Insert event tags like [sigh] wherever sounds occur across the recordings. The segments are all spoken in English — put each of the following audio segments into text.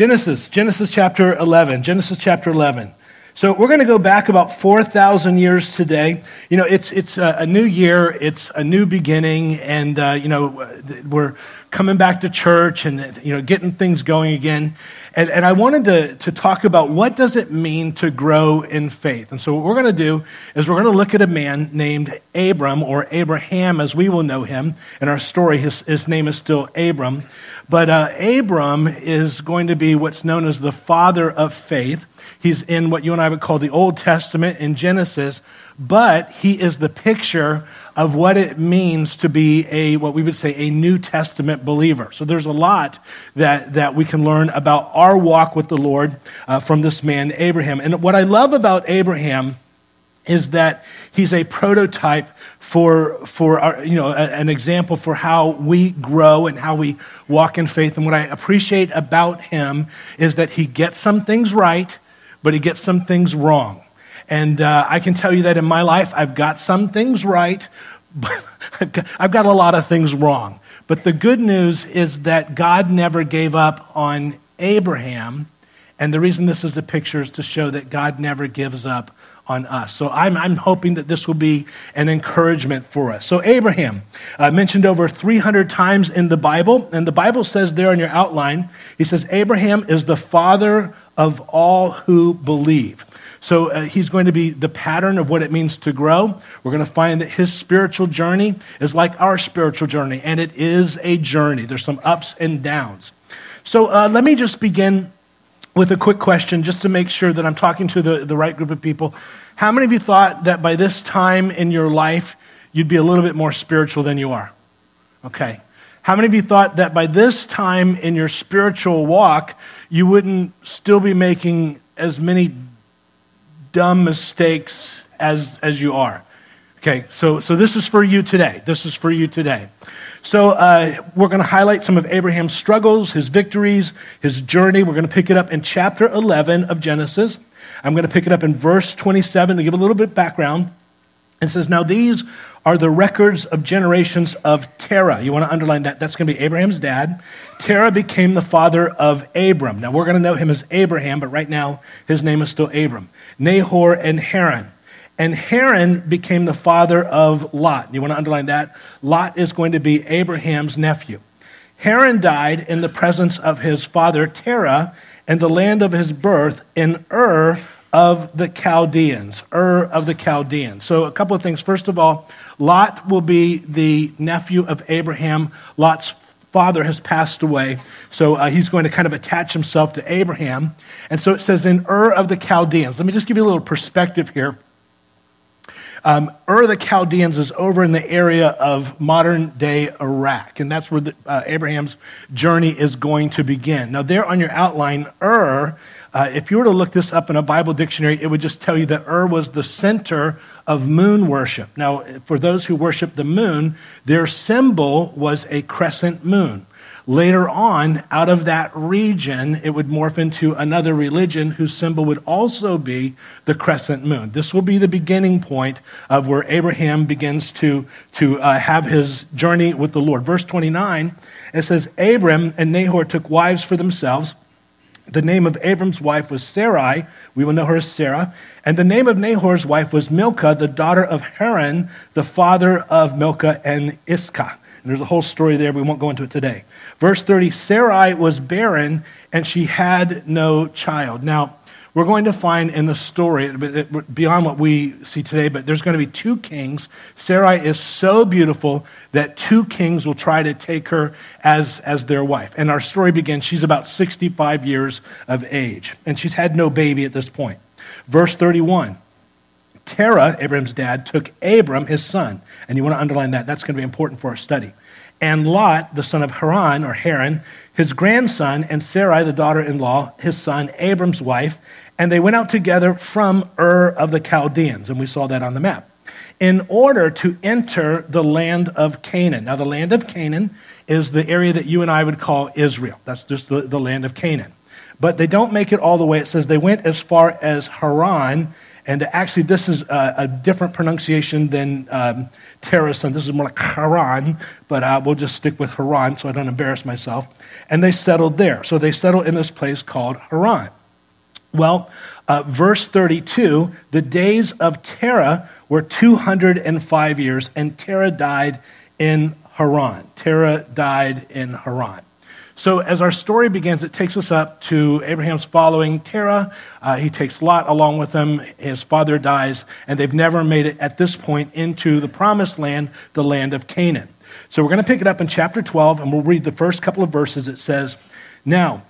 Genesis, Genesis chapter 11. Genesis chapter 11. So we're going to go back about 4,000 years today. You know, it's, it's a, new year, it's a new beginning, and, uh, you know, we're coming back to church and, you know, getting things going again. And, and I wanted to, to talk about what does it mean to grow in faith. And so what we're going to do is we're going to look at a man named Abram, or Abraham as we will know him. In our story, his, his name is still Abram. But uh, Abram is going to be what's known as the father of faith. He's in what you and I would call the Old Testament in Genesis, but he is the picture of what it means to be a what we would say a New Testament believer. So there's a lot that that we can learn about our walk with the Lord uh, from this man Abraham. And what I love about Abraham is that he's a prototype for for our, you know an example for how we grow and how we walk in faith. And what I appreciate about him is that he gets some things right, but he gets some things wrong. And uh, I can tell you that in my life, I've got some things right, [laughs] but I've got, I've got a lot of things wrong. But the good news is that God never gave up on Abraham. And the reason this is a picture is to show that God never gives up on us. So I'm, I'm hoping that this will be an encouragement for us. So, Abraham, uh, mentioned over 300 times in the Bible, and the Bible says there in your outline, he says, Abraham is the father of all who believe. So uh, he's going to be the pattern of what it means to grow. We're going to find that his spiritual journey is like our spiritual journey, and it is a journey. There's some ups and downs. So uh, let me just begin with a quick question just to make sure that I'm talking to the, the right group of people. How many of you thought that by this time in your life you'd be a little bit more spiritual than you are? Okay. How many of you thought that by this time in your spiritual walk you wouldn't still be making as many dumb mistakes as, as you are. Okay, so, so this is for you today. This is for you today. So uh, we're going to highlight some of Abraham's struggles, his victories, his journey. We're going to pick it up in chapter 11 of Genesis. I'm going to pick it up in verse 27 to give a little bit of background. It says, Now these are the records of generations of Terah. You want to underline that? That's going to be Abraham's dad. Terah became the father of Abram. Now we're going to know him as Abraham, but right now his name is still Abram. Nahor and Haran. And Haran became the father of Lot. You want to underline that? Lot is going to be Abraham's nephew. Haran died in the presence of his father Terah and the land of his birth in Ur of the Chaldeans. Ur of the Chaldeans. So, a couple of things. First of all, Lot will be the nephew of Abraham. Lot's father has passed away, so uh, he's going to kind of attach himself to Abraham. And so it says in Ur of the Chaldeans. Let me just give you a little perspective here. Um, Ur the Chaldeans is over in the area of modern day Iraq, and that's where the, uh, Abraham's journey is going to begin. Now, there on your outline, Ur uh, if you were to look this up in a Bible dictionary, it would just tell you that Ur was the center of moon worship. Now, for those who worship the moon, their symbol was a crescent moon. Later on, out of that region, it would morph into another religion whose symbol would also be the crescent moon. This will be the beginning point of where Abraham begins to, to uh, have his journey with the Lord. Verse 29, it says, Abram and Nahor took wives for themselves the name of Abram's wife was Sarai. We will know her as Sarah. And the name of Nahor's wife was Milcah, the daughter of Haran, the father of Milcah and Iscah. And there's a whole story there. We won't go into it today. Verse 30 Sarai was barren, and she had no child. Now, we're going to find in the story, beyond what we see today, but there's going to be two kings. Sarai is so beautiful that two kings will try to take her as, as their wife. And our story begins, she's about 65 years of age, and she's had no baby at this point. Verse 31. Terah, Abraham's dad, took Abram, his son. And you want to underline that. That's going to be important for our study. And Lot, the son of Haran, or Haran, his grandson, and Sarai, the daughter in law, his son, Abram's wife, and they went out together from Ur of the Chaldeans, and we saw that on the map, in order to enter the land of Canaan. Now, the land of Canaan is the area that you and I would call Israel. That's just the, the land of Canaan. But they don't make it all the way. It says they went as far as Haran, And actually, this is a, a different pronunciation than um, Terrason. This is more like Haran, but uh, we'll just stick with Haran so I don't embarrass myself. And they settled there. So they settled in this place called Haran. Well, uh, verse 32 the days of Terah were 205 years, and Terah died in Haran. Terah died in Haran. So, as our story begins, it takes us up to Abraham's following Terah. Uh, he takes Lot along with him. His father dies, and they've never made it at this point into the promised land, the land of Canaan. So, we're going to pick it up in chapter 12, and we'll read the first couple of verses. It says, Now,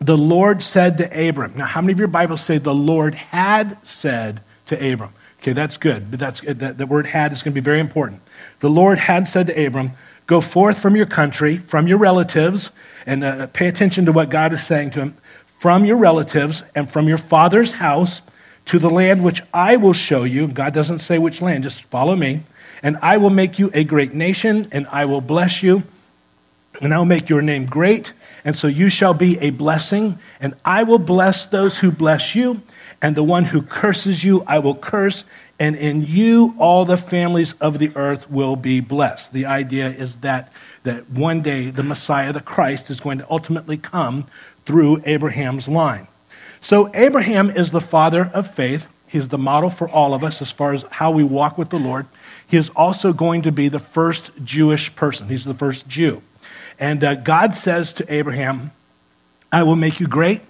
the Lord said to Abram. Now, how many of your Bibles say the Lord had said to Abram? Okay, that's good, but that's, that, the word had is going to be very important. The Lord had said to Abram, Go forth from your country, from your relatives, and uh, pay attention to what God is saying to him, from your relatives and from your father's house to the land which I will show you. God doesn't say which land, just follow me. And I will make you a great nation, and I will bless you, and I will make your name great, and so you shall be a blessing, and I will bless those who bless you, and the one who curses you I will curse, and in you all the families of the earth will be blessed. The idea is that, that one day the Messiah, the Christ, is going to ultimately come through Abraham's line. So, Abraham is the father of faith. He's the model for all of us as far as how we walk with the Lord. He is also going to be the first Jewish person. He's the first Jew. And uh, God says to Abraham, I will make you great,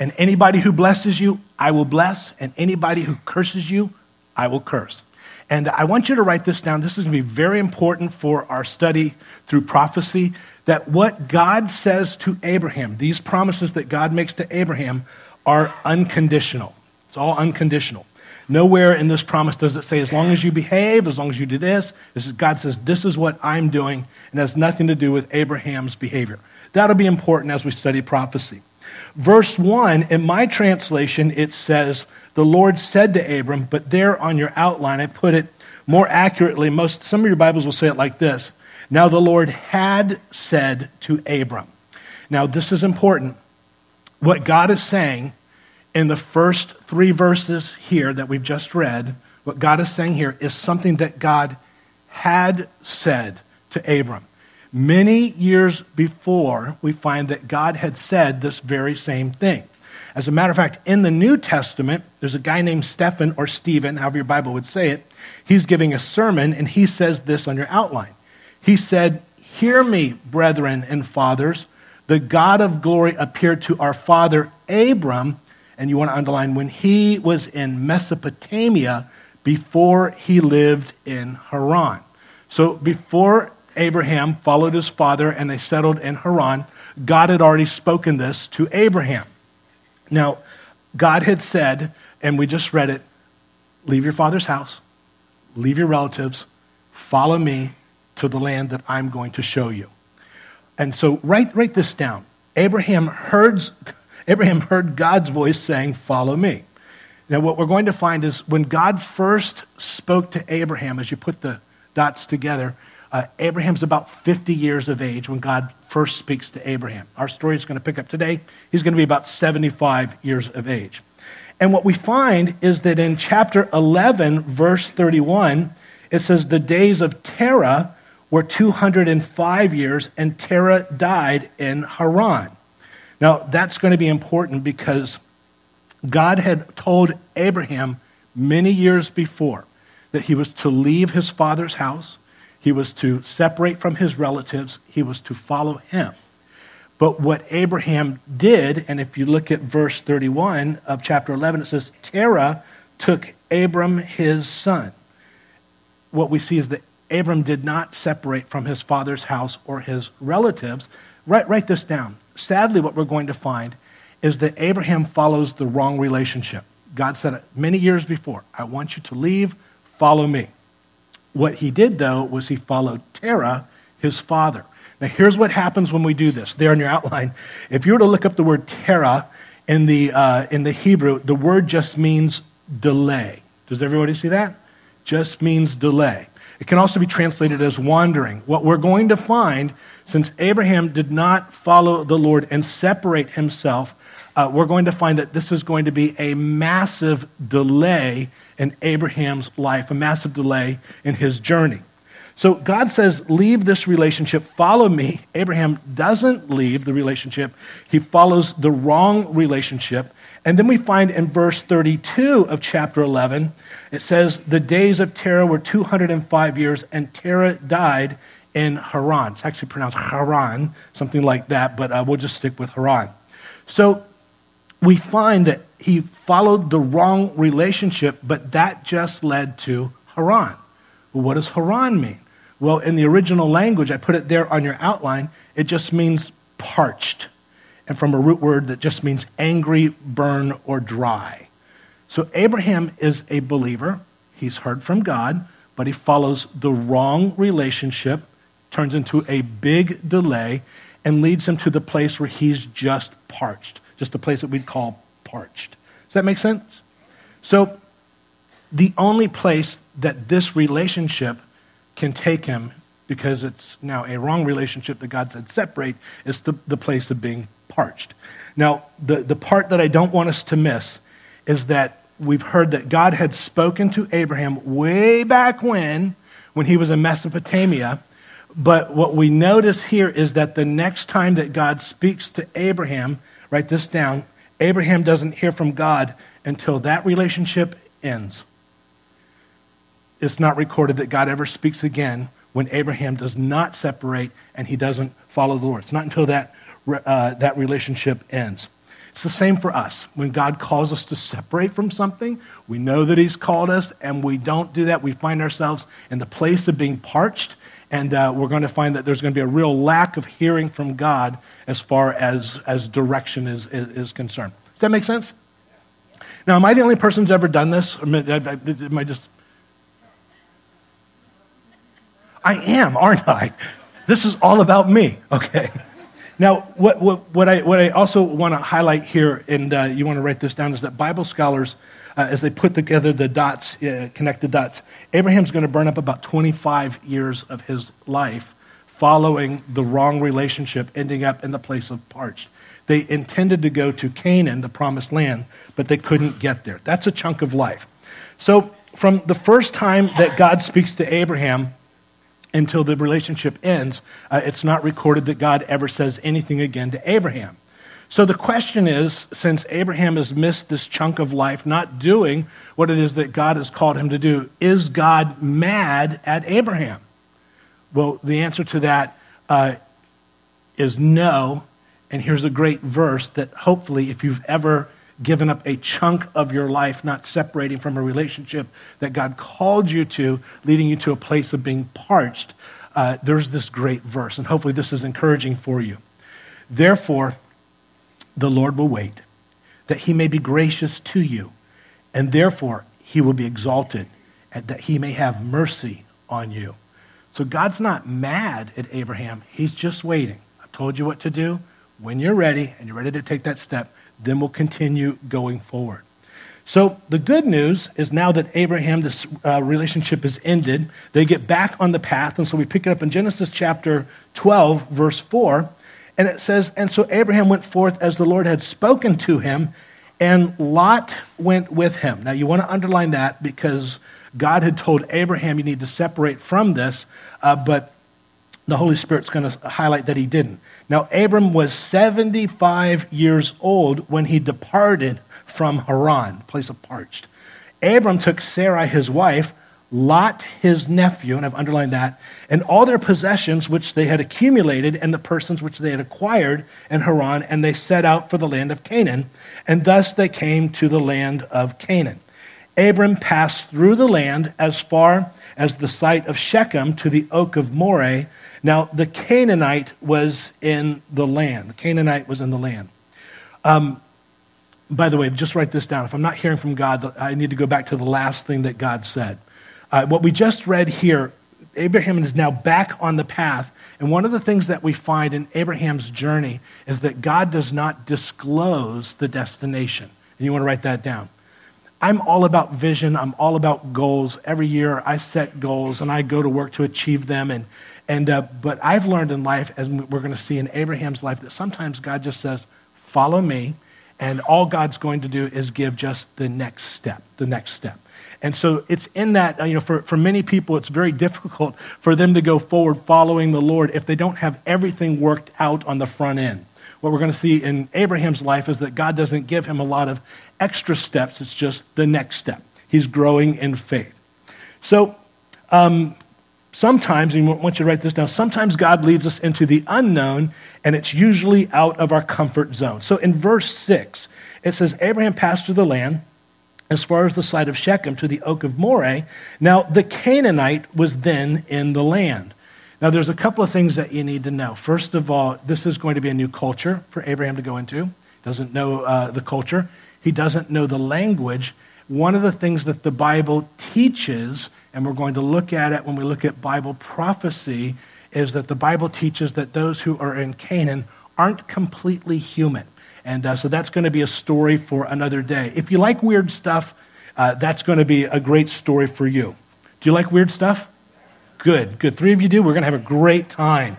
and anybody who blesses you, I will bless, and anybody who curses you, I will curse. And I want you to write this down. This is going to be very important for our study through prophecy. That what God says to Abraham, these promises that God makes to Abraham, are unconditional. It's all unconditional. Nowhere in this promise does it say, as long as you behave, as long as you do this, this is, God says, this is what I'm doing, and has nothing to do with Abraham's behavior. That'll be important as we study prophecy. Verse 1, in my translation, it says, the Lord said to Abram, but there on your outline, I put it more accurately. Most, some of your Bibles will say it like this Now the Lord had said to Abram. Now, this is important. What God is saying in the first three verses here that we've just read, what God is saying here is something that God had said to Abram. Many years before, we find that God had said this very same thing. As a matter of fact, in the New Testament, there's a guy named Stephen or Stephen, however your Bible would say it. He's giving a sermon, and he says this on your outline. He said, Hear me, brethren and fathers. The God of glory appeared to our father Abram, and you want to underline, when he was in Mesopotamia before he lived in Haran. So before Abraham followed his father and they settled in Haran, God had already spoken this to Abraham. Now, God had said, and we just read it leave your father's house, leave your relatives, follow me to the land that I'm going to show you. And so write, write this down. Abraham heard, Abraham heard God's voice saying, Follow me. Now, what we're going to find is when God first spoke to Abraham, as you put the dots together, uh, Abraham's about 50 years of age when God first speaks to Abraham. Our story is going to pick up today. He's going to be about 75 years of age. And what we find is that in chapter 11, verse 31, it says, The days of Terah were 205 years, and Terah died in Haran. Now, that's going to be important because God had told Abraham many years before that he was to leave his father's house he was to separate from his relatives, he was to follow him. But what Abraham did, and if you look at verse 31 of chapter 11, it says, Terah took Abram his son. What we see is that Abram did not separate from his father's house or his relatives. Write, write this down. Sadly, what we're going to find is that Abraham follows the wrong relationship. God said it many years before I want you to leave, follow me. What he did, though, was he followed Terah, his father. Now, here's what happens when we do this. There in your outline, if you were to look up the word Terah in the, uh, in the Hebrew, the word just means delay. Does everybody see that? Just means delay. It can also be translated as wandering. What we're going to find since Abraham did not follow the Lord and separate himself, uh, we're going to find that this is going to be a massive delay in Abraham's life, a massive delay in his journey. So God says, Leave this relationship, follow me. Abraham doesn't leave the relationship, he follows the wrong relationship. And then we find in verse 32 of chapter 11, it says, The days of Terah were 205 years, and Terah died in Haran. It's actually pronounced Haran, something like that, but uh, we'll just stick with Haran. So we find that he followed the wrong relationship, but that just led to Haran. Well, what does Haran mean? Well, in the original language, I put it there on your outline, it just means parched, and from a root word that just means angry, burn, or dry. So Abraham is a believer. He's heard from God, but he follows the wrong relationship, turns into a big delay, and leads him to the place where he's just parched, just a place that we'd call parched. Does that make sense? So, the only place that this relationship can take him because it's now a wrong relationship that God said separate is the, the place of being parched. Now, the, the part that I don't want us to miss is that we've heard that God had spoken to Abraham way back when, when he was in Mesopotamia. But what we notice here is that the next time that God speaks to Abraham, write this down, Abraham doesn't hear from God until that relationship ends it's not recorded that God ever speaks again when Abraham does not separate and he doesn't follow the Lord. It's not until that, uh, that relationship ends. It's the same for us. When God calls us to separate from something, we know that He's called us, and we don't do that. We find ourselves in the place of being parched, and uh, we're going to find that there's going to be a real lack of hearing from God as far as, as direction is, is, is concerned. Does that make sense? Now, am I the only person who's ever done this? Am I, am I just I am, aren't I? This is all about me, okay? Now, what, what, what, I, what I also want to highlight here, and uh, you want to write this down, is that Bible scholars, uh, as they put together the dots, uh, connect the dots, Abraham's going to burn up about 25 years of his life following the wrong relationship, ending up in the place of parched. They intended to go to Canaan, the promised land, but they couldn't get there. That's a chunk of life. So, from the first time that God speaks to Abraham, until the relationship ends, uh, it's not recorded that God ever says anything again to Abraham. So the question is since Abraham has missed this chunk of life, not doing what it is that God has called him to do, is God mad at Abraham? Well, the answer to that uh, is no. And here's a great verse that hopefully, if you've ever given up a chunk of your life, not separating from a relationship that God called you to, leading you to a place of being parched, uh, there's this great verse. And hopefully, this is encouraging for you. Therefore, the Lord will wait, that he may be gracious to you, and therefore he will be exalted, and that he may have mercy on you. So God's not mad at Abraham, he's just waiting. I've told you what to do. When you're ready and you're ready to take that step, then we'll continue going forward. So the good news is now that Abraham, this uh, relationship is ended, they get back on the path. And so we pick it up in Genesis chapter 12, verse 4. And it says, And so Abraham went forth as the Lord had spoken to him, and Lot went with him. Now you want to underline that because God had told Abraham you need to separate from this, uh, but the Holy Spirit's going to highlight that he didn't. Now, Abram was 75 years old when he departed from Haran, place of parched. Abram took Sarai, his wife, Lot, his nephew, and I've underlined that, and all their possessions which they had accumulated and the persons which they had acquired in Haran, and they set out for the land of Canaan, and thus they came to the land of Canaan. Abram passed through the land as far as the site of Shechem to the oak of Moreh, now, the Canaanite was in the land. The Canaanite was in the land. Um, by the way, just write this down. If I'm not hearing from God, I need to go back to the last thing that God said. Uh, what we just read here, Abraham is now back on the path. And one of the things that we find in Abraham's journey is that God does not disclose the destination. And you want to write that down. I'm all about vision. I'm all about goals. Every year I set goals and I go to work to achieve them. And, And, uh, but I've learned in life, as we're going to see in Abraham's life, that sometimes God just says, Follow me. And all God's going to do is give just the next step, the next step. And so it's in that, uh, you know, for, for many people, it's very difficult for them to go forward following the Lord if they don't have everything worked out on the front end. What we're going to see in Abraham's life is that God doesn't give him a lot of extra steps, it's just the next step. He's growing in faith. So, um, sometimes, and I want you to write this down, sometimes God leads us into the unknown, and it's usually out of our comfort zone. So in verse 6, it says, Abraham passed through the land as far as the site of Shechem to the oak of Moreh. Now, the Canaanite was then in the land. Now, there's a couple of things that you need to know. First of all, this is going to be a new culture for Abraham to go into. He doesn't know uh, the culture, he doesn't know the language. One of the things that the Bible teaches, and we're going to look at it when we look at Bible prophecy, is that the Bible teaches that those who are in Canaan aren't completely human. And uh, so that's going to be a story for another day. If you like weird stuff, uh, that's going to be a great story for you. Do you like weird stuff? Good, good. Three of you do. We're going to have a great time.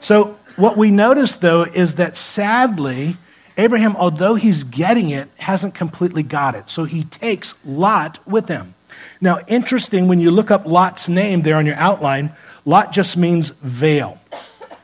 So, what we notice, though, is that sadly, Abraham, although he's getting it, hasn't completely got it. So he takes Lot with him. Now, interesting, when you look up Lot's name there on your outline, Lot just means veil.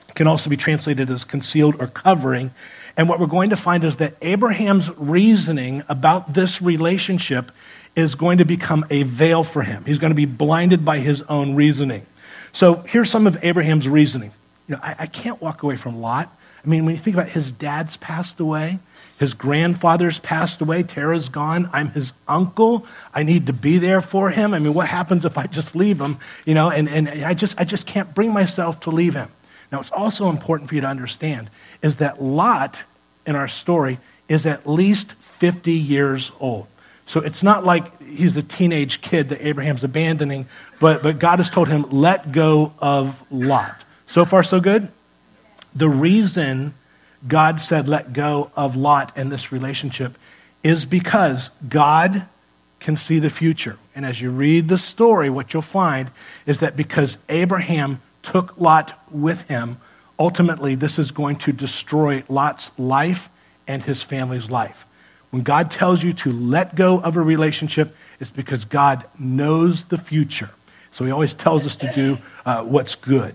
It can also be translated as concealed or covering. And what we're going to find is that Abraham's reasoning about this relationship is going to become a veil for him. He's going to be blinded by his own reasoning. So here's some of Abraham's reasoning. You know, I, I can't walk away from Lot. I mean, when you think about his dad's passed away, his grandfather's passed away, Terah's gone. I'm his uncle. I need to be there for him. I mean, what happens if I just leave him? You know, and, and I just I just can't bring myself to leave him. Now, it's also important for you to understand is that Lot in our story is at least 50 years old. So it's not like he's a teenage kid that Abraham's abandoning, but, but God has told him, let go of Lot. So far, so good? The reason God said, let go of Lot in this relationship is because God can see the future. And as you read the story, what you'll find is that because Abraham took Lot with him, ultimately this is going to destroy Lot's life and his family's life. When God tells you to let go of a relationship, it's because God knows the future. So he always tells us to do uh, what's good.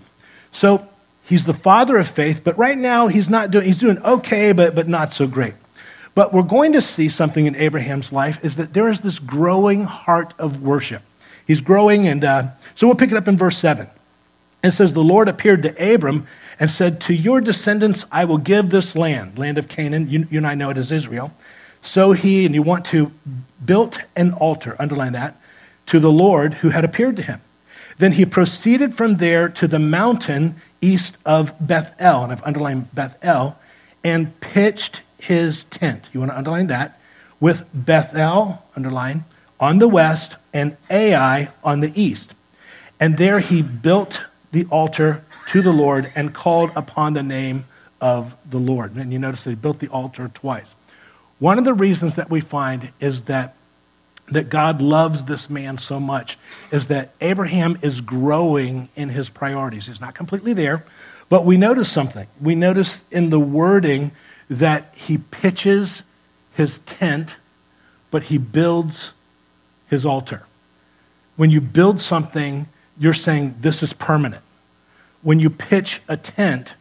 So he's the father of faith, but right now he's not doing, he's doing okay, but, but not so great. But we're going to see something in Abraham's life is that there is this growing heart of worship. He's growing, and uh, so we'll pick it up in verse 7. It says, The Lord appeared to Abram and said, To your descendants I will give this land, land of Canaan. You, you and I know it as Israel. So he, and you want to, built an altar, underline that, to the Lord who had appeared to him. Then he proceeded from there to the mountain east of Bethel, and I've underlined Bethel, and pitched his tent. You want to underline that? With Bethel, underline, on the west, and Ai on the east. And there he built the altar to the Lord and called upon the name of the Lord. And you notice they built the altar twice. One of the reasons that we find is that that God loves this man so much is that Abraham is growing in his priorities. He's not completely there, but we notice something. We notice in the wording that he pitches his tent, but he builds his altar. When you build something, you're saying this is permanent. When you pitch a tent,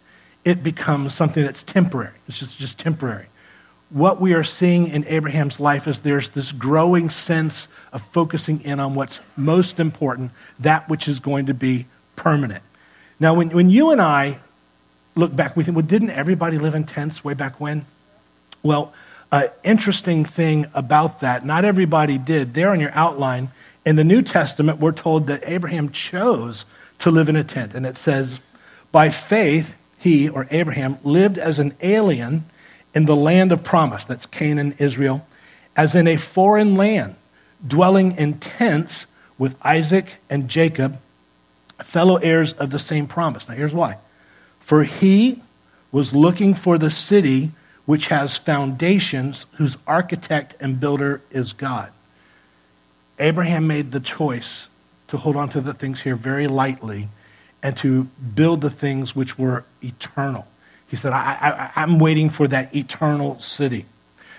it becomes something that's temporary. It's just, just temporary what we are seeing in Abraham's life is there's this growing sense of focusing in on what's most important, that which is going to be permanent. Now, when, when you and I look back, we think, well, didn't everybody live in tents way back when? Well, uh, interesting thing about that, not everybody did. There on your outline, in the New Testament, we're told that Abraham chose to live in a tent. And it says, by faith, he, or Abraham, lived as an alien in the land of promise, that's Canaan, Israel, as in a foreign land, dwelling in tents with Isaac and Jacob, fellow heirs of the same promise. Now, here's why. For he was looking for the city which has foundations, whose architect and builder is God. Abraham made the choice to hold on to the things here very lightly and to build the things which were eternal. He said, I, am waiting for that eternal city.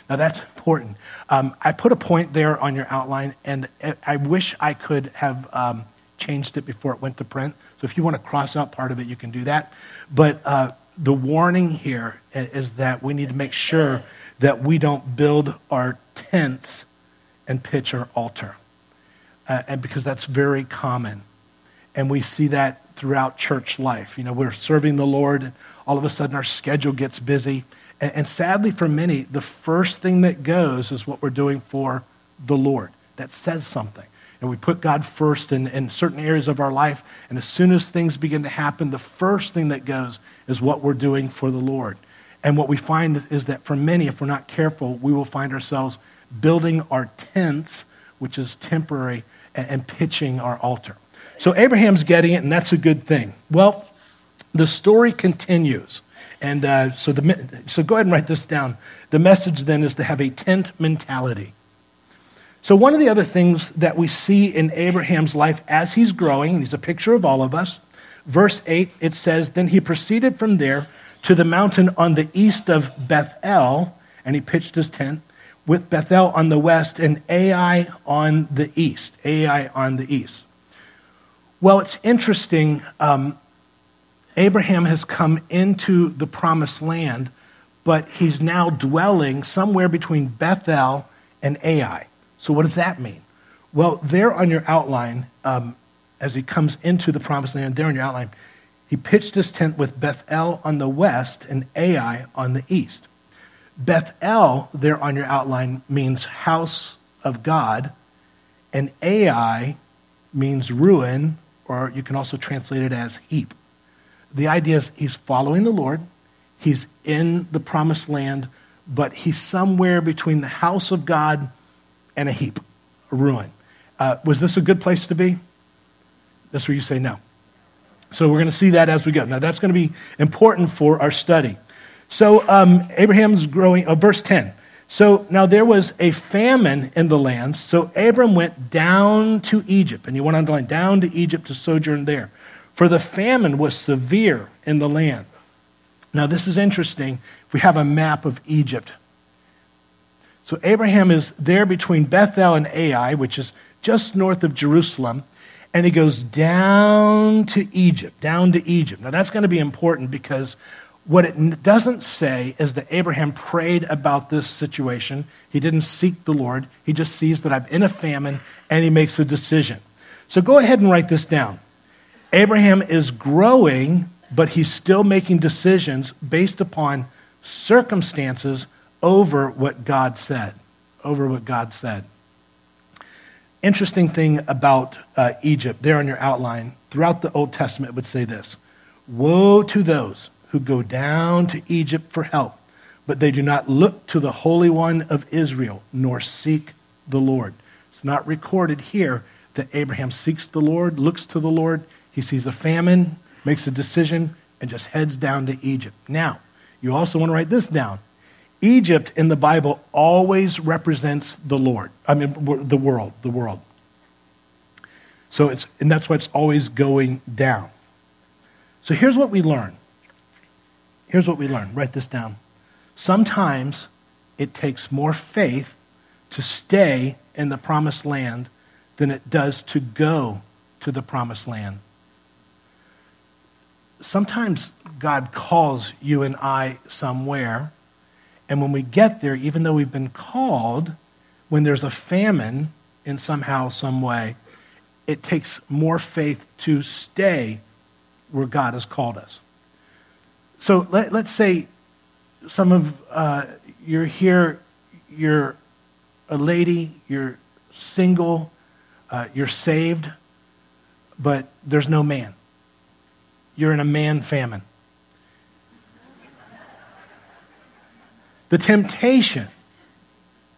Now that's important. Um, I put a point there on your outline, and I wish I could have um, changed it before it went to print. So if you want to cross out part of it, you can do that. But uh, the warning here is that we need to make sure that we don't build our tents and pitch our altar. Uh, and because that's very common. And we see that throughout church life. You know, we're serving the Lord, all of a sudden our schedule gets busy. And, and sadly, for many, the first thing that goes is what we're doing for the Lord. That says something. And we put God first in, in certain areas of our life. And as soon as things begin to happen, the first thing that goes is what we're doing for the Lord. And what we find is that for many, if we're not careful, we will find ourselves building our tents, which is temporary, and, and pitching our altar. So Abraham's getting it, and that's a good thing. Well, the story continues. And uh, so, the, so go ahead and write this down. The message then is to have a tent mentality. So, one of the other things that we see in Abraham's life as he's growing, and he's a picture of all of us, verse 8, it says, Then he proceeded from there to the mountain on the east of Bethel, and he pitched his tent with Bethel on the west and Ai on the east. Ai on the east. Well, it's interesting. Um, Abraham has come into the promised land, but he's now dwelling somewhere between Bethel and Ai. So, what does that mean? Well, there on your outline, um, as he comes into the promised land, there on your outline, he pitched his tent with Bethel on the west and Ai on the east. Bethel, there on your outline, means house of God, and Ai means ruin, or you can also translate it as heap the idea is he's following the Lord, he's in the promised land, but he's somewhere between the house of God and a heap, a ruin. Uh, was this a good place to be? That's where you say no. So we're going to see that as we go. Now, that's going to be important for our study. So, um, Abraham's growing, uh, verse 10. So now there was a famine in the land. So Abram went down to Egypt. And you want to underline down to Egypt to sojourn there for the famine was severe in the land. Now, this is interesting. We have a map of Egypt. So, Abraham is there between Bethel and Ai, which is just north of Jerusalem, and he goes down to Egypt, down to Egypt. Now, that's going to be important because what it doesn't say is that Abraham prayed about this situation. He didn't seek the Lord. He just sees that I'm in a famine and he makes a decision. So go ahead and write this down. Abraham is growing, but he's still making decisions based upon circumstances over what God said. Over what God said. Interesting thing about uh, Egypt, there on your outline, throughout the Old Testament, would say this Woe to those who go down to Egypt for help, but they do not look to the Holy One of Israel, nor seek the Lord. It's not recorded here that Abraham seeks the Lord, looks to the Lord. He sees a famine, makes a decision, and just heads down to Egypt. Now, you also want to write this down. Egypt in the Bible always represents the Lord. I mean, the world, the world. So it's, and that's why it's always going down. So here's what we learn. Here's what we learn. Write this down. Sometimes it takes more faith to stay in the promised land than it does to go to the promised land sometimes God calls you and I somewhere. And when we get there, even though we've been called, when there's a famine in somehow, some way, it takes more faith to stay where God has called us. So let, us say some of uh, you're here, you're a lady, you're single, uh, you're saved, but there's no man you're in a man famine. The temptation,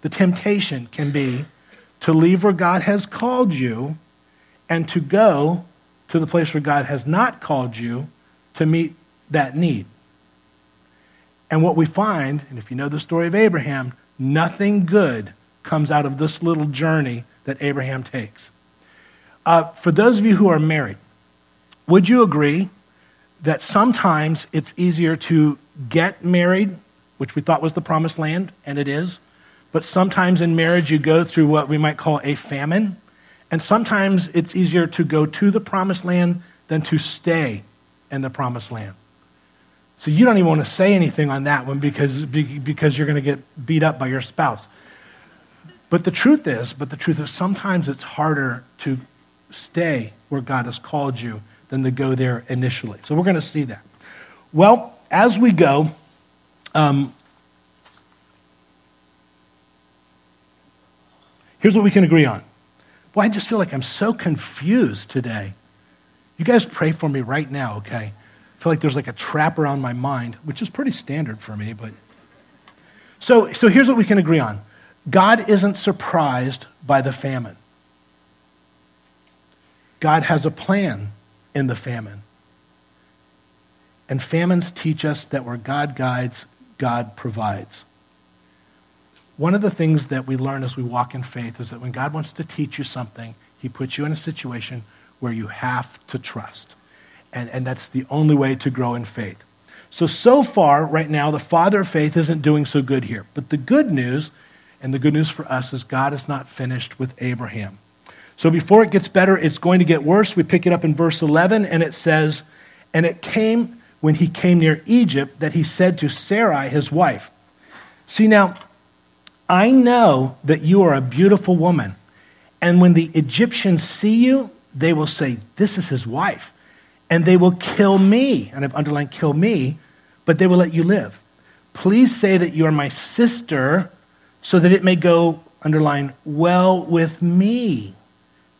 the temptation can be to leave where God has called you and to go to the place where God has not called you to meet that need. And what we find, and if you know the story of Abraham, nothing good comes out of this little journey that Abraham takes. Uh, for those of you who are married, would you agree that sometimes it's easier to get married, which we thought was the promised land, and it is, but sometimes in marriage you go through what we might call a famine, and sometimes it's easier to go to the promised land than to stay in the promised land. So you don't even want to say anything on that one because, because you're going to get beat up by your spouse. But the truth is, but the truth is sometimes it's harder to stay where God has called you than to go there initially. So we're going to see that. Well, as we go, um, here's what we can agree on. Boy, I just feel like I'm so confused today. You guys pray for me right now, okay? I feel like there's like a trap around my mind, which is pretty standard for me, but so so here's what we can agree on. God isn't surprised by the famine. God has a plan in the famine. And famines teach us that where God guides, God provides. One of the things that we learn as we walk in faith is that when God wants to teach you something, he puts you in a situation where you have to trust. And, and that's the only way to grow in faith. So, so far, right now, the father of faith isn't doing so good here. But the good news, and the good news for us, is God is not finished with Abraham. So before it gets better, it's going to get worse. We pick it up in verse 11, and it says, And it came when he came near Egypt that he said to Sarai, his wife, See now, I know that you are a beautiful woman, and when the Egyptians see you, they will say, This is his wife, and they will kill me. And I've underlined kill me, but they will let you live. Please say that you are my sister, so that it may go, underline, well with me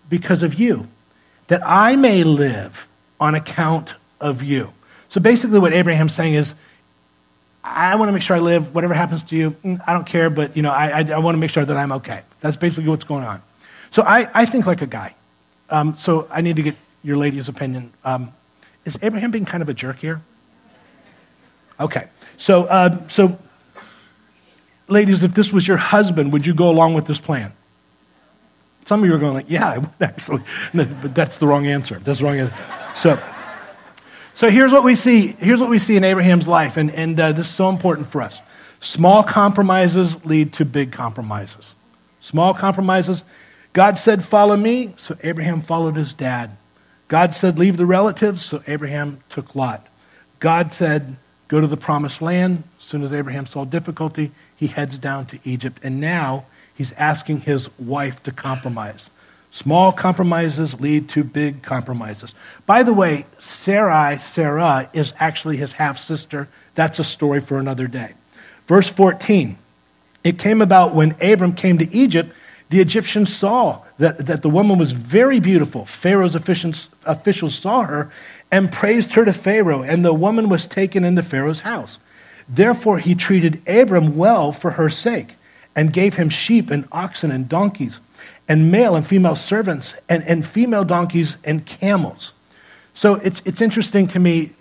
because of you, that I may live on account of you. So basically, what Abraham's saying is, I want to make sure I live. Whatever happens to you, mm, I don't care, but you know, I, I, I want to make sure that I'm okay. That's basically what's going on. So I, I think like a guy. Um, so I need to get your lady's opinion. Um, is Abraham being kind of a jerk here? Okay. So, uh, so, ladies, if this was your husband, would you go along with this plan? Some of you are going like, yeah, I would actually. but that's the wrong answer. That's the wrong answer. So, so here's what we see. Here's what we see in Abraham's life, and, and uh, this is so important for us. Small compromises lead to big compromises. Small compromises. God said, follow me, so Abraham followed his dad. God said, leave the relatives, so Abraham took Lot. God said, go to the promised land. As soon as Abraham saw difficulty, he heads down to Egypt. And now he's asking his wife to compromise. Small compromises lead to big compromises. By the way, Sarai, Sarah, is actually his half sister. That's a story for another day. Verse 14 It came about when Abram came to Egypt, the Egyptians saw that, that the woman was very beautiful. Pharaoh's officials, officials saw her and praised her to Pharaoh, and the woman was taken into Pharaoh's house. Therefore, he treated Abram well for her sake and gave him sheep and oxen and donkeys and male and female servants and, and female donkeys and camels. So it's, it's interesting to me.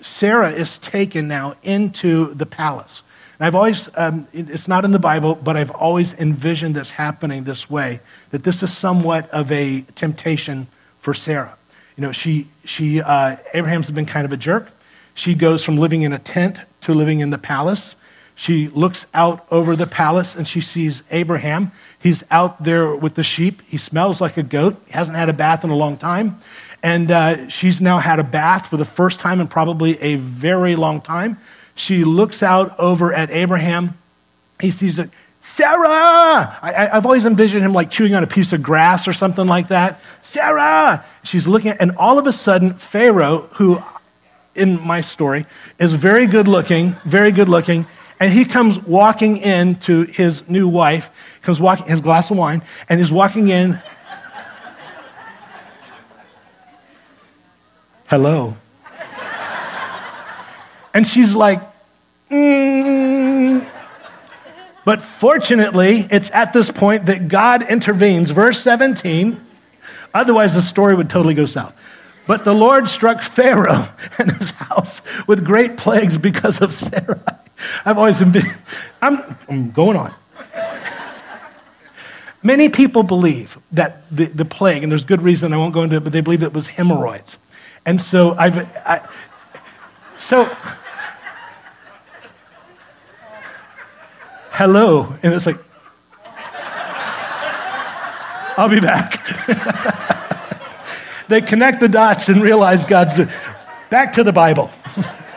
Sarah is taken now into the palace. And I've always, um, it's not in the Bible, but I've always envisioned this happening this way that this is somewhat of a temptation for Sarah. You know, she, she, uh, Abraham's been kind of a jerk. She goes from living in a tent to living in the palace. She looks out over the palace and she sees Abraham. He's out there with the sheep. He smells like a goat. He hasn't had a bath in a long time. And uh, she's now had a bath for the first time in probably a very long time. She looks out over at Abraham. He sees it. Sarah! I, have always envisioned him like chewing on a piece of grass or something like that. Sarah! She's looking at, and all of a sudden, Pharaoh, who in my story is very good looking, very good looking, and he comes walking in to his new wife, comes walking his glass of wine, and he's walking in. Hello. And she's like, mm. But fortunately, it's at this point that God intervenes. Verse 17. Otherwise, the story would totally go south. But the Lord struck Pharaoh [laughs] and his house with great plagues because of Sarah. I've always been, I'm, I'm going on. Many people believe that the, the plague, and there's good reason I won't go into it, but they believe it was hemorrhoids. And so I've, I, so, hello. And it's like, I'll be back. [laughs] they connect the dots and realize God's back to the Bible. [laughs]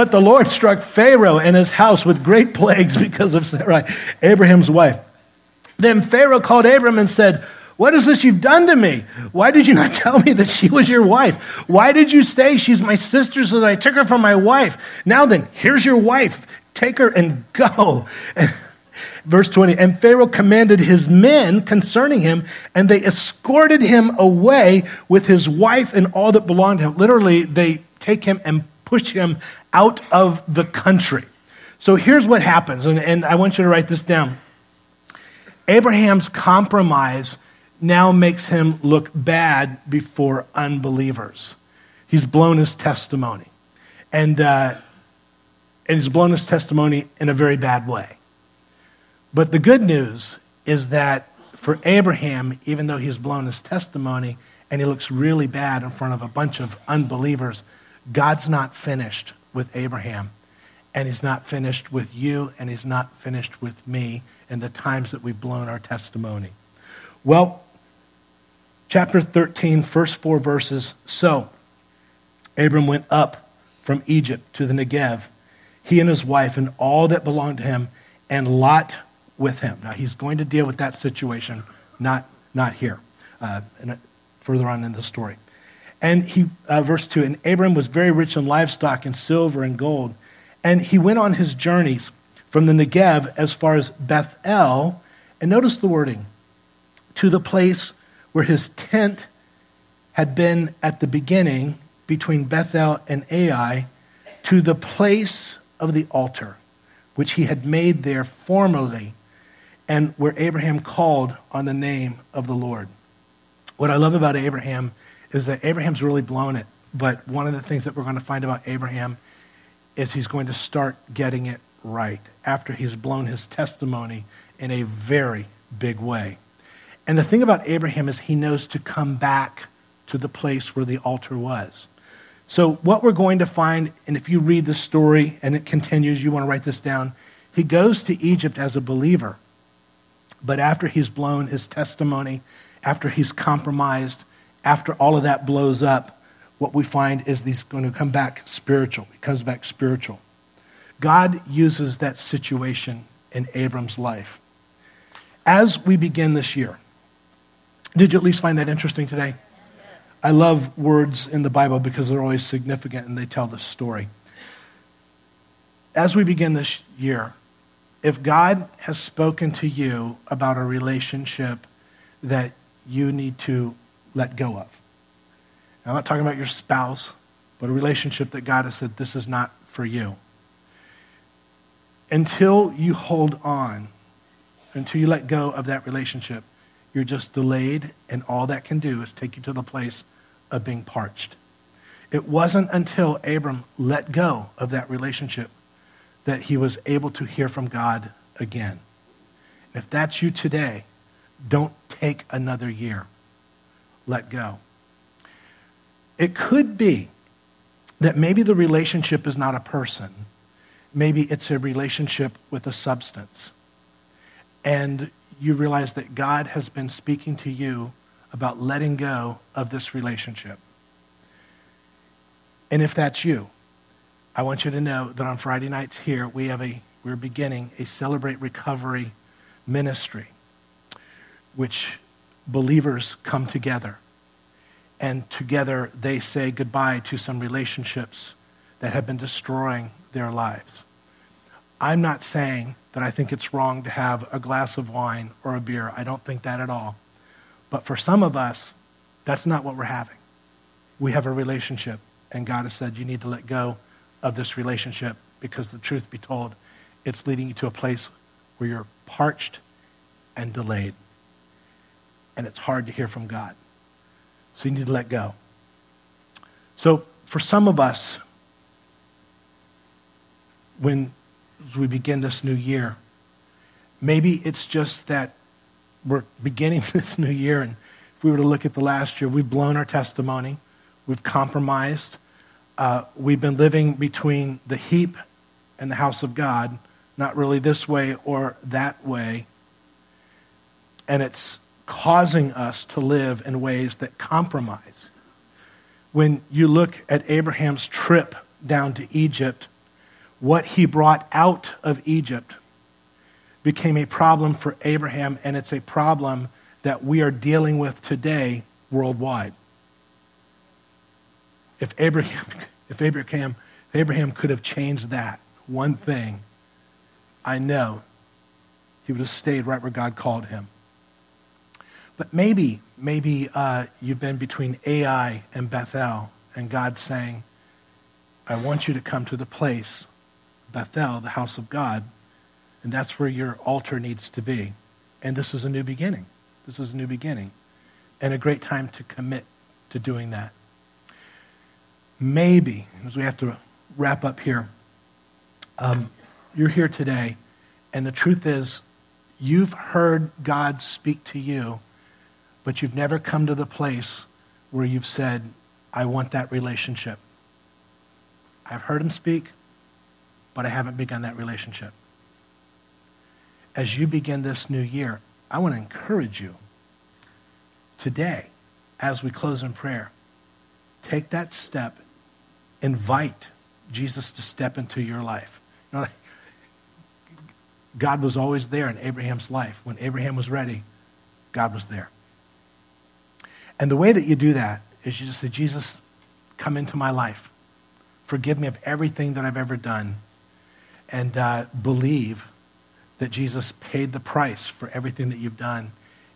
but the Lord struck Pharaoh and his house with great [laughs] plagues because of Sarai, Abraham's wife. Then Pharaoh called Abram and said, What is this you've done to me? Why did you not [laughs] tell me that she was your wife? Why did you say she's my sister so that I took her from my wife? Now then, here's your wife. Take her and [laughs] go. Verse 20, and Pharaoh commanded his men concerning him, and they escorted him away with his wife and all that belonged to him. Literally, they take him and push him out of the country. So here's what happens, and, and I want you to write this down. Abraham's compromise now makes him look bad before unbelievers. He's blown his testimony. And, uh, and he's blown his testimony in a very bad way. But the good news is that for Abraham, even though he's blown his testimony and he looks really bad in front of a bunch of unbelievers, God's not finished with Abraham. And he's not finished with you, and he's not finished with me in the times that we've blown our testimony. Well, chapter 13, first four verses. So, Abram went up from Egypt to the Negev, he and his wife, and all that belonged to him, and Lot with him. Now, he's going to deal with that situation, not, not here, uh, and further on in the story. And he, uh, verse 2, and Abram was very rich in livestock and silver and gold. And he went on his journeys from the Negev as far as Bethel. And notice the wording to the place where his tent had been at the beginning between Bethel and Ai, to the place of the altar, which he had made there formerly and where Abraham called on the name of the Lord. What I love about Abraham is that Abraham's really blown it. But one of the things that we're going to find about Abraham is he's going to start getting it right after he's blown his testimony in a very big way. And the thing about Abraham is he knows to come back to the place where the altar was. So, what we're going to find, and if you read the story and it continues, you want to write this down. He goes to Egypt as a believer. But after he's blown his testimony, after he's compromised, after all of that blows up, what we find is he's going to come back spiritual. He comes back spiritual. God uses that situation in Abram's life. As we begin this year, did you at least find that interesting today? I love words in the Bible because they're always significant and they tell the story. As we begin this year, if God has spoken to you about a relationship that you need to let go of, I'm not talking about your spouse, but a relationship that God has said, this is not for you. Until you hold on, until you let go of that relationship, you're just delayed, and all that can do is take you to the place of being parched. It wasn't until Abram let go of that relationship that he was able to hear from God again. If that's you today, don't take another year. Let go. It could be that maybe the relationship is not a person, maybe it's a relationship with a substance. And you realize that God has been speaking to you about letting go of this relationship. And if that's you, I want you to know that on Friday nights here, we have a, we're beginning a Celebrate Recovery ministry, which believers come together. And together they say goodbye to some relationships that have been destroying their lives. I'm not saying that I think it's wrong to have a glass of wine or a beer. I don't think that at all. But for some of us, that's not what we're having. We have a relationship, and God has said you need to let go of this relationship because the truth be told, it's leading you to a place where you're parched and delayed. And it's hard to hear from God. So you need to let go. So for some of us, when we begin this new year, maybe it's just that we're beginning [laughs] this new year, and if we were to look at the last year, we've blown our testimony, we've compromised, uh, we've been living between the heap and the house of God, not really this way or that way. And it's causing us to live in ways that compromise. When you look at Abraham's trip down to Egypt, what he brought out of Egypt became a problem for Abraham, and it's a problem that we are dealing with today worldwide. If Abraham, if Abraham, if Abraham could have changed that one thing, I know he would have stayed right where God called him. But maybe, maybe uh, you've been between Ai and Bethel, and God's saying, I want you to come to the place, Bethel, the house of God, and that's where your altar needs to be. And this is a new beginning. This is a new beginning. And a great time to commit to doing that. Maybe, as we have to wrap up here, um, you're here today, and the truth is, you've heard God speak to you but you've never come to the place where you've said, I want that relationship. I've heard him speak, but I haven't begun that relationship. As you begin this new year, I want to encourage you today, as we close in prayer, take that step, invite Jesus to step into your life. You know, God was always there in Abraham's life. When Abraham was ready, God was there. And the way that you do that is you just say, Jesus, come into my life. Forgive me of everything that I've ever done. And uh, believe that Jesus paid the price for everything that you've done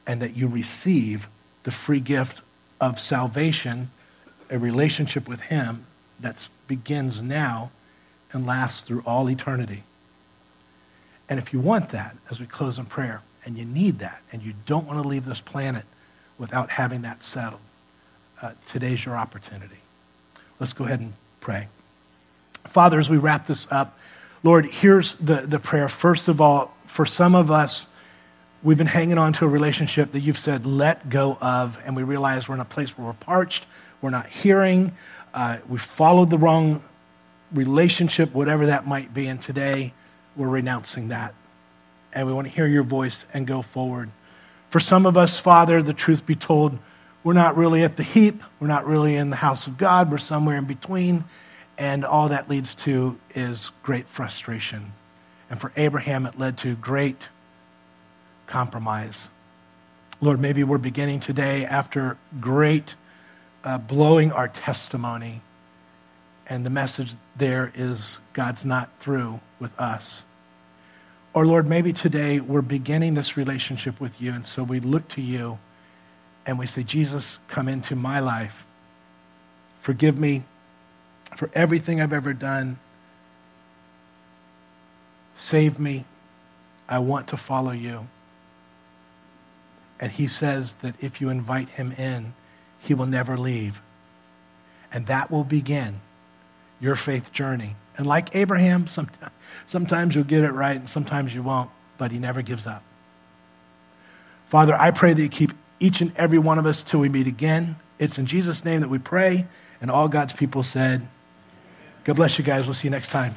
and that you receive the free gift of salvation, a relationship with Him that begins now and lasts through all eternity. And if you want that, as we close in prayer, and you need that, and you don't want to leave this planet without having that settled. Uh, today's your opportunity. Let's go ahead and pray. Father, as we wrap this up, Lord, here's the, the prayer. First of all, for some of us, we've been hanging on to a relationship that you've said, let go of, and we realize we're in a place where we're parched, we're not hearing, uh, we followed the wrong relationship, whatever that might be, and today we're renouncing that. And we want to hear your voice and go forward. For some of us, Father, the truth be told, we're not really at the heap. We're not really in the house of God. We're somewhere in between. And all that leads to is great frustration. And for Abraham, it led to great compromise. Lord, maybe we're beginning today after great uh, blowing our testimony. And the message there is God's not through with us. Or, Lord, maybe today we're beginning this relationship with you, and so we look to you and we say, Jesus, come into my life. Forgive me for everything I've ever done. Save me. I want to follow you. And he says that if you invite him in, he will never leave. And that will begin your faith journey. And like Abraham, [laughs] sometimes you'll get it right and sometimes you won't, but he never gives up. Father, I pray that you keep each and every one of us till we meet again. It's in Jesus' name that we pray. And all God's people said, God bless you guys. We'll see you next time.